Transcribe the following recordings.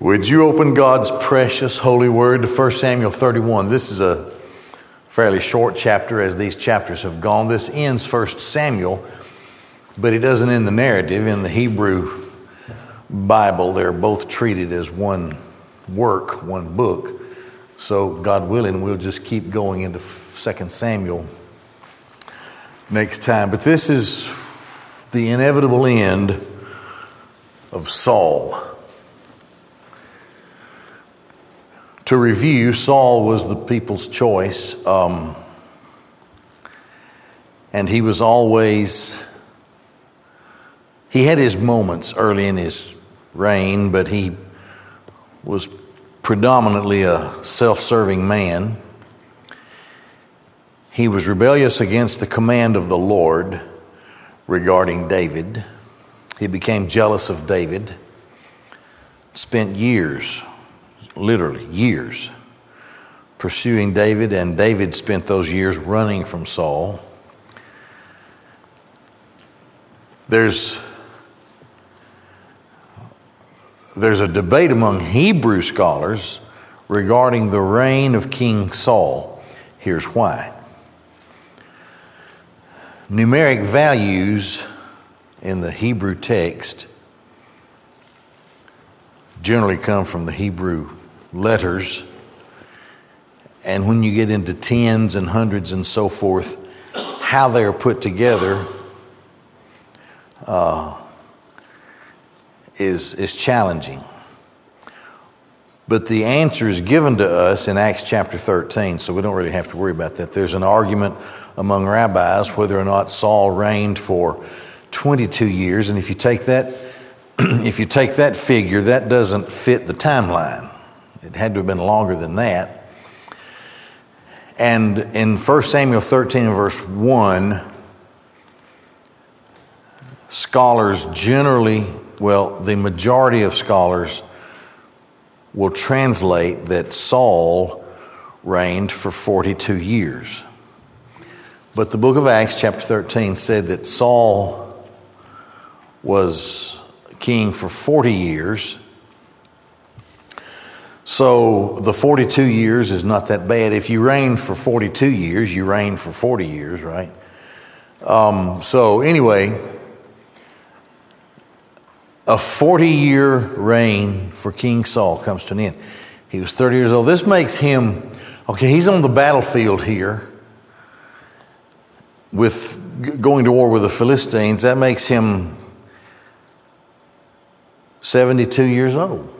Would you open God's precious holy word to 1 Samuel 31? This is a fairly short chapter as these chapters have gone. This ends 1 Samuel, but it doesn't end the narrative. In the Hebrew Bible, they're both treated as one work, one book. So, God willing, we'll just keep going into 2 Samuel next time. But this is the inevitable end of Saul. To review, Saul was the people's choice, um, and he was always, he had his moments early in his reign, but he was predominantly a self serving man. He was rebellious against the command of the Lord regarding David. He became jealous of David, spent years literally years pursuing David, and David spent those years running from Saul. There's, there's a debate among Hebrew scholars regarding the reign of King Saul. Here's why. Numeric values in the Hebrew text generally come from the Hebrew letters. And when you get into tens and hundreds and so forth, how they are put together uh, is, is challenging. But the answer is given to us in Acts chapter 13, so we don't really have to worry about that. There's an argument among rabbis whether or not Saul reigned for 22 years, and if you take that, if you take that figure, that doesn't fit the timeline. It had to have been longer than that. And in 1 Samuel 13 and verse 1, scholars generally, well, the majority of scholars will translate that Saul reigned for 42 years. But the book of Acts, chapter 13, said that Saul was king for 40 years so the 42 years is not that bad. If you reign for 42 years, you reign for 40 years, right? Um, so, anyway, a 40 year reign for King Saul comes to an end. He was 30 years old. This makes him, okay, he's on the battlefield here with going to war with the Philistines. That makes him 72 years old.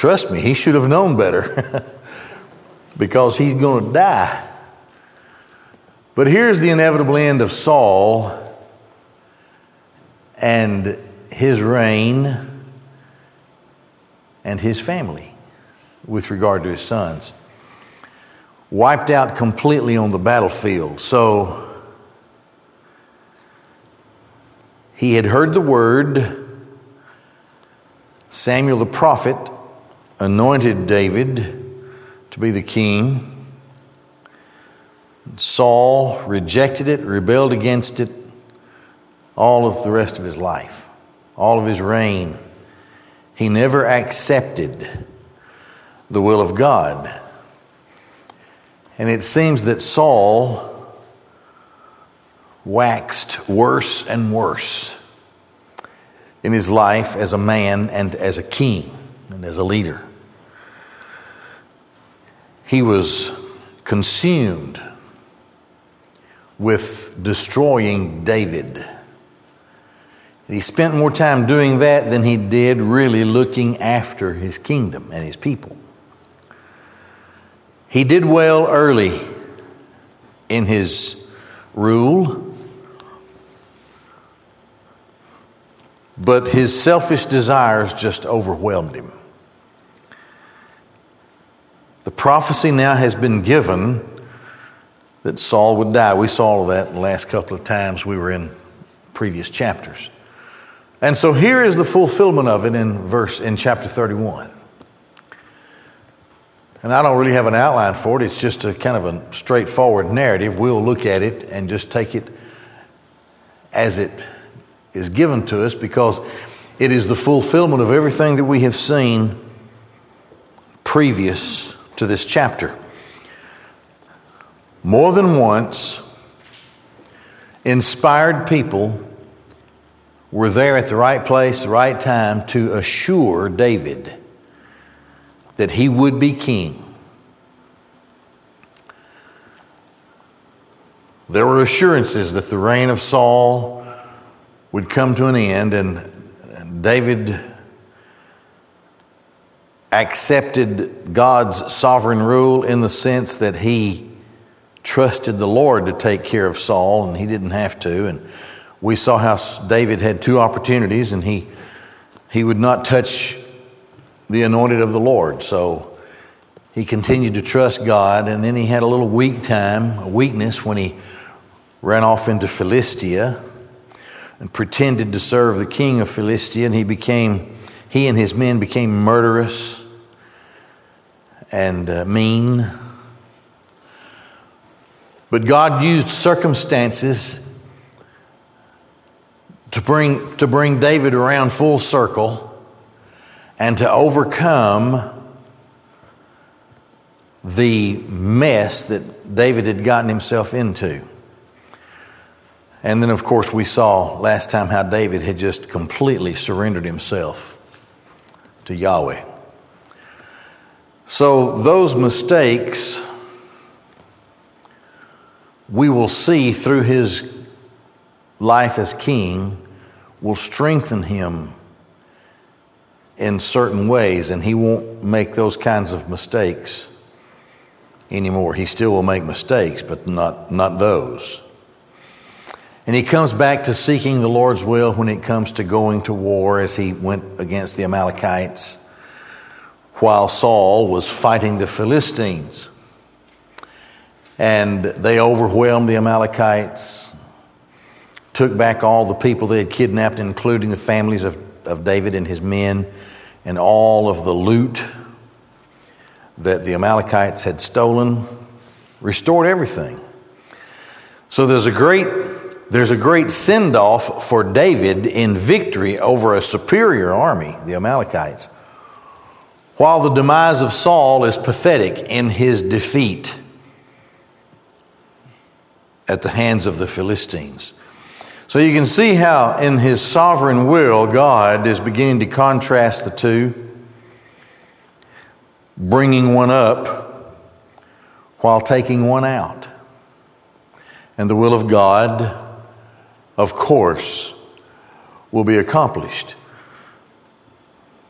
Trust me, he should have known better because he's going to die. But here's the inevitable end of Saul and his reign and his family with regard to his sons. Wiped out completely on the battlefield. So he had heard the word. Samuel the prophet anointed David to be the king. Saul rejected it, rebelled against it all of the rest of his life, all of his reign. He never accepted the will of God. And it seems that Saul waxed worse and worse in his life as a man and as a king and as a leader he was consumed with destroying David. He spent more time doing that than he did really looking after his kingdom and his people. He did well early in his rule, but his selfish desires just overwhelmed him. The prophecy now has been given that Saul would die. We saw all of that in the last couple of times we were in previous chapters. And so here is the fulfillment of it in verse in chapter 31. And I don't really have an outline for it. It's just a kind of a straightforward narrative. We'll look at it and just take it as it is given to us because It is the fulfillment of everything that we have seen previous to this chapter. More than once, inspired people were there at the right place, the right time to assure David that he would be king. There were assurances that the reign of Saul would come to an end, and David accepted God's sovereign rule in the sense that he trusted the Lord to take care of Saul, and he didn't have to. And we saw how David had two opportunities, and he, he would not touch the anointed of the Lord. So he continued to trust God, and then he had a little weak time, a weakness, when he ran off into Philistia and pretended to serve the king of Philistia, and he became, he and his men became murderous and uh, mean. But God used circumstances to bring, to bring David around full circle and to overcome the mess that David had gotten himself into. And then, of course, we saw last time how David had just completely surrendered himself to Yahweh. So, those mistakes we will see through his life as king will strengthen him in certain ways, and he won't make those kinds of mistakes anymore. He still will make mistakes, but not, not those. And he comes back to seeking the Lord's will when it comes to going to war as he went against the Amalekites while Saul was fighting the Philistines. And they overwhelmed the Amalekites, took back all the people they had kidnapped, including the families of, of David and his men, and all of the loot that the Amalekites had stolen, restored everything. So there's a great there's a great send off for David in victory over a superior army, the Amalekites, while the demise of Saul is pathetic in his defeat at the hands of the Philistines. So you can see how, in his sovereign will, God is beginning to contrast the two, bringing one up while taking one out. And the will of God, of course, will be accomplished.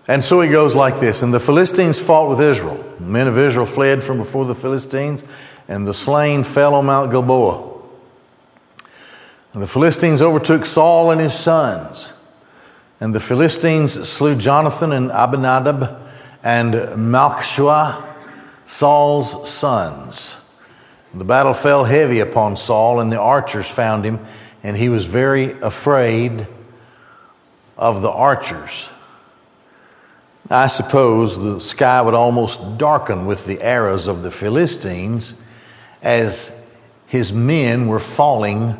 And so he goes like this And the Philistines fought with Israel. The men of Israel fled from before the Philistines, and the slain fell on Mount Gilboa. And the Philistines overtook Saul and his sons. And the Philistines slew Jonathan and Abinadab and Malchishua, Saul's sons. The battle fell heavy upon Saul, and the archers found him, and he was very afraid of the archers. I suppose the sky would almost darken with the arrows of the Philistines as his men were falling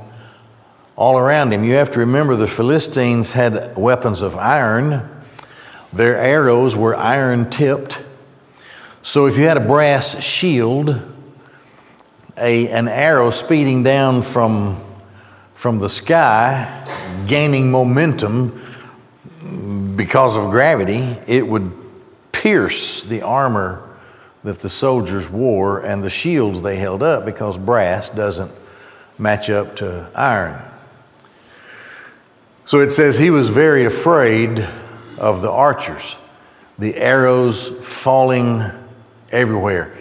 all around him. You have to remember the Philistines had weapons of iron, their arrows were iron tipped. So if you had a brass shield, a, an arrow speeding down from, from the sky, gaining momentum because of gravity, it would pierce the armor that the soldiers wore and the shields they held up because brass doesn't match up to iron. So it says he was very afraid of the archers, the arrows falling everywhere,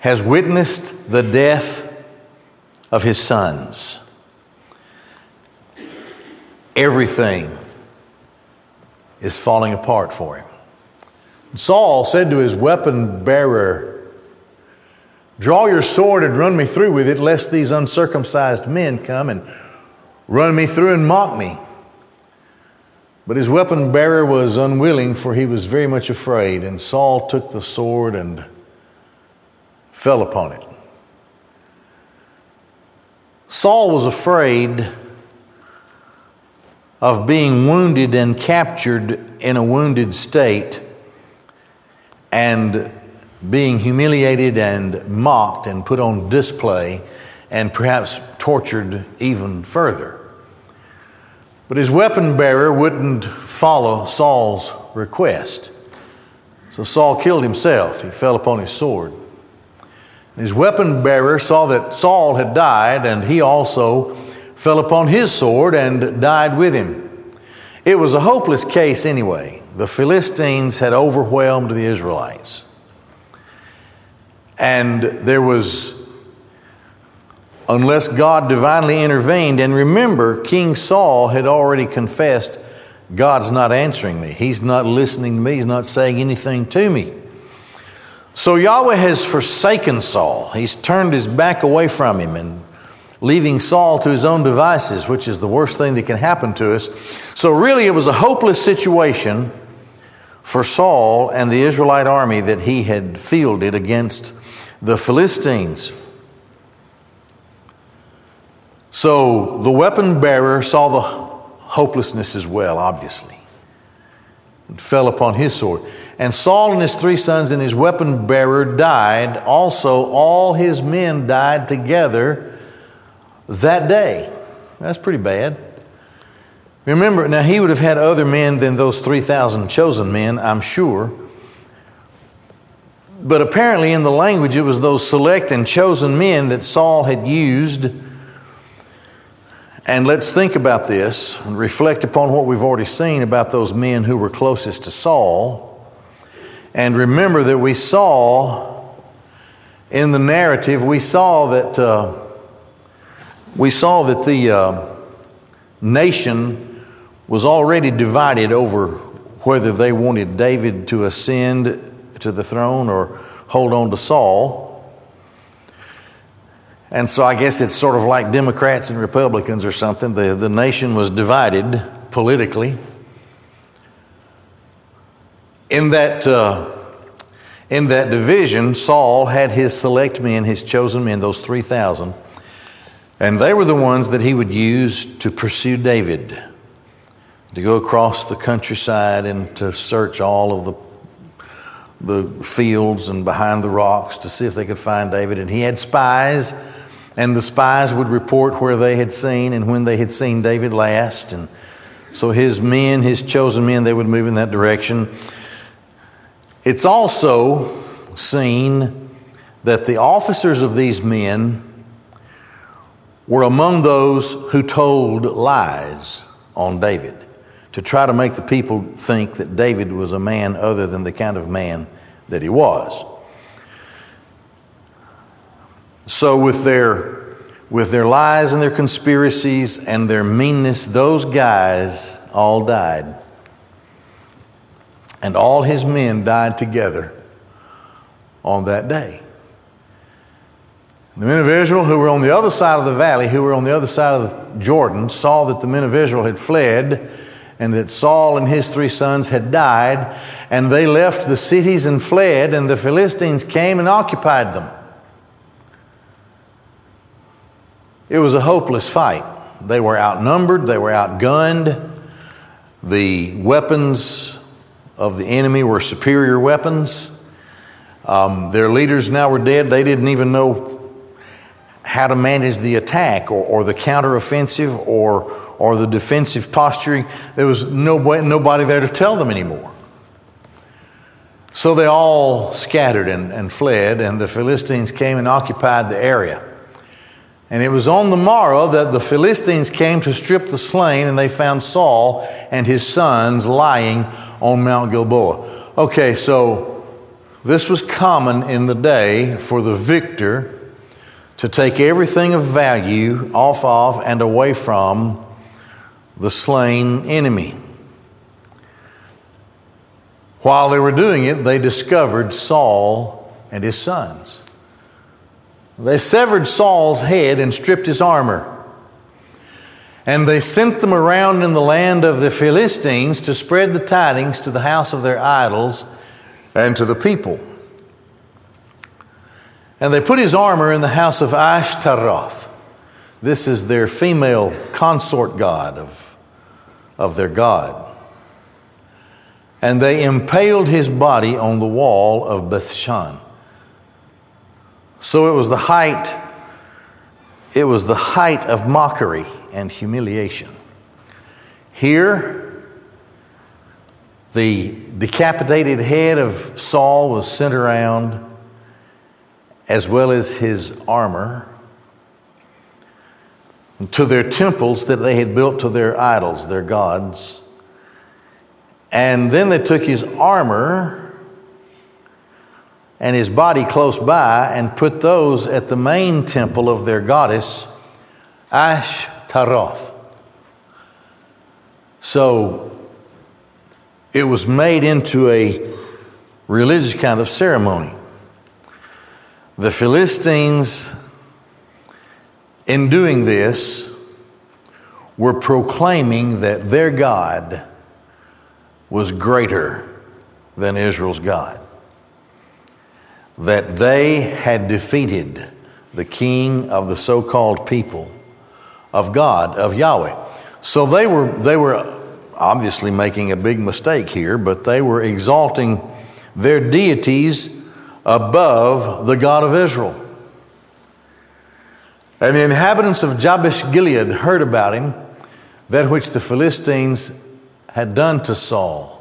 has witnessed the death of his sons. Everything is falling apart for him. Saul said to his weapon bearer, Draw your sword and run me through with it, lest these uncircumcised men come and run me through and mock me. But his weapon bearer was unwilling, for he was very much afraid. And Saul took the sword and fell upon it. Saul was afraid of being wounded and captured in a wounded state and being humiliated and mocked and put on display and perhaps tortured even further. But his weapon bearer wouldn't follow Saul's request. So Saul killed himself. He fell upon his sword. His weapon bearer saw that Saul had died, and he also fell upon his sword and died with him. It was a hopeless case anyway. The Philistines had overwhelmed the Israelites. And there was, unless God divinely intervened, and remember, King Saul had already confessed, God's not answering me. He's not listening to me. He's not saying anything to me. So Yahweh has forsaken Saul. He's turned his back away from him and leaving Saul to his own devices, which is the worst thing that can happen to us. So, really, it was a hopeless situation for Saul and the Israelite army that he had fielded against the Philistines. So, the weapon bearer saw the hopelessness as well, obviously, and fell upon his sword. And Saul and his three sons and his weapon bearer died. Also, all his men died together that day. That's pretty bad. Remember, now he would have had other men than those 3,000 chosen men, I'm sure. But apparently, in the language, it was those select and chosen men that Saul had used. And let's think about this and reflect upon what we've already seen about those men who were closest to Saul. And remember that we saw in the narrative, we saw that uh, we saw that the uh, nation was already divided over whether they wanted David to ascend to the throne or hold on to Saul. And so I guess it's sort of like Democrats and Republicans or something. The, the nation was divided politically. In that, uh, in that division, Saul had his select men, his chosen men, those 3,000, and they were the ones that he would use to pursue David, to go across the countryside and to search all of the the fields and behind the rocks to see if they could find David. And he had spies, and the spies would report where they had seen and when they had seen David last. And so his men, his chosen men, they would move in that direction. It's also seen that the officers of these men were among those who told lies on David to try to make the people think that David was a man other than the kind of man that he was. So, with their, with their lies and their conspiracies and their meanness, those guys all died. And all his men died together on that day. The men of Israel who were on the other side of the valley, who were on the other side of Jordan, saw that the men of Israel had fled and that Saul and his three sons had died, and they left the cities and fled, and the Philistines came and occupied them. It was a hopeless fight. They were outnumbered, they were outgunned. The weapons of the enemy were superior weapons. Um, their leaders now were dead. They didn't even know how to manage the attack or, or the counteroffensive or, or the defensive posturing. There was nobody, nobody there to tell them anymore. So they all scattered and, and fled, and the Philistines came and occupied the area. And it was on the morrow that the Philistines came to strip the slain, and they found Saul and his sons lying on Mount Gilboa. Okay, so this was common in the day for the victor to take everything of value off of and away from the slain enemy. While they were doing it, they discovered Saul and his sons. They severed Saul's head and stripped his armor. And they sent them around in the land of the Philistines to spread the tidings to the house of their idols and to the people. And they put his armor in the house of Ashtaroth. This is their female consort god of of their God. And they impaled his body on the wall of Bethshan. So it was the height, it was the height of mockery and humiliation. Here, the decapitated head of Saul was sent around, as well as his armor, to their temples that they had built to their idols, their gods. And then they took his armor and his body close by and put those at the main temple of their goddess, Ashtaroth. So it was made into a religious kind of ceremony. The Philistines, in doing this, were proclaiming that their God was greater than Israel's God that they had defeated the king of the so called people of God, of Yahweh. So they were, they were obviously making a big mistake here, but they were exalting their deities above the God of Israel. And the inhabitants of Jabesh Gilead heard about him, that which the Philistines had done to Saul.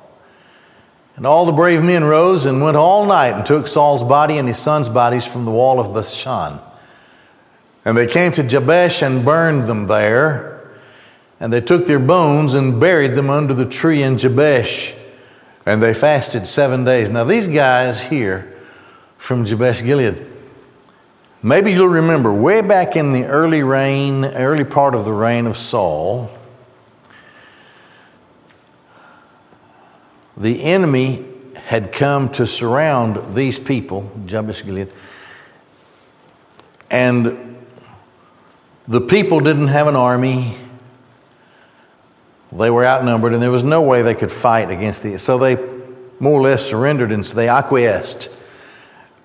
And all the brave men rose and went all night and took Saul's body and his son's bodies from the wall of Bethshan. And they came to Jabesh and burned them there. And they took their bones and buried them under the tree in Jabesh. And they fasted seven days. Now, these guys here from Jabesh Gilead, maybe you'll remember way back in the early reign, early part of the reign of Saul, the enemy had come to surround these people, Jabesh Gilead, and the people didn't have an army. They were outnumbered, and there was no way they could fight against the. So they more or less surrendered, and so they acquiesced.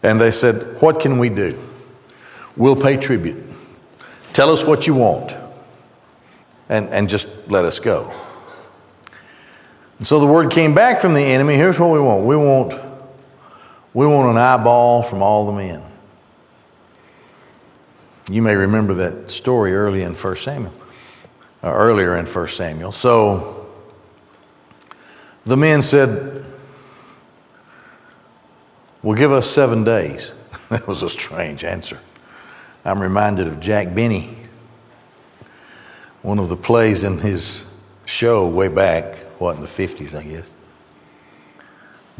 And they said, What can we do? We'll pay tribute. Tell us what you want, and, and just let us go. And so the word came back from the enemy here's what we want we want, we want an eyeball from all the men. You may remember that story early in 1 Samuel, or earlier in 1 Samuel. So the men said, Well, give us seven days. that was a strange answer. I'm reminded of Jack Benny, one of the plays in his show way back what, in the 50s, I guess.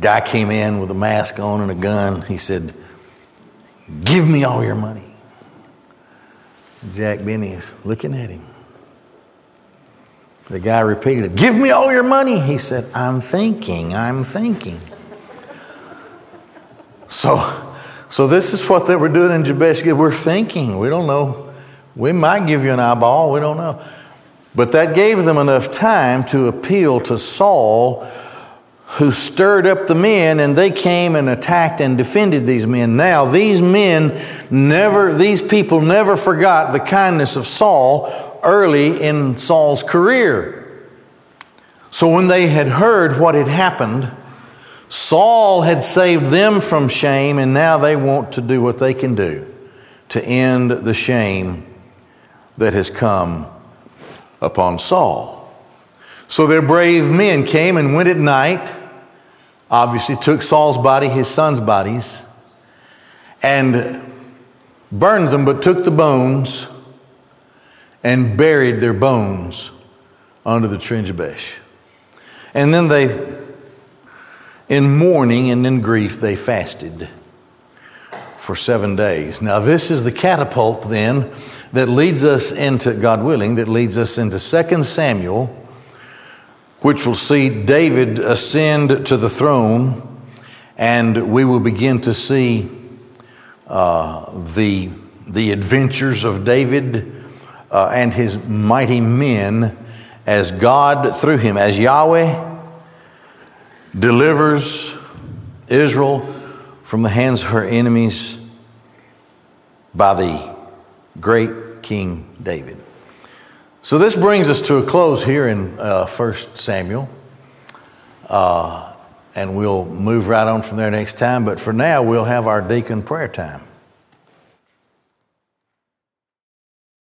Guy came in with a mask on and a gun. He said, Give me all your money. Jack Benny is looking at him. The guy repeated it, Give me all your money. He said, I'm thinking, I'm thinking. So, so this is what they were doing in Jabesh. We're thinking. We don't know. We might give you an eyeball. We don't know. But that gave them enough time to appeal to Saul, who stirred up the men, and they came and attacked and defended these men. Now, these men never, these people never forgot the kindness of Saul early in Saul's career. So when they had heard what had happened, Saul had saved them from shame, and now they want to do what they can do to end the shame that has come upon Saul. So their brave men came and went at night, obviously took Saul's body, his son's bodies, and burned them, but took the bones and buried their bones under the tree Jabesh. And then they, in mourning and in grief, they fasted for seven days. Now, this is the catapult then that leads us into, God willing, that leads us into 2 Samuel, which will see David ascend to the throne, and we will begin to see uh, the, the adventures of David uh, and his mighty men as God, through him, as Yahweh delivers Israel from the hands of her enemies by the great King David. So this brings us to a close here in uh, 1 Samuel. Uh, and we'll move right on from there next time. But for now, we'll have our deacon prayer time.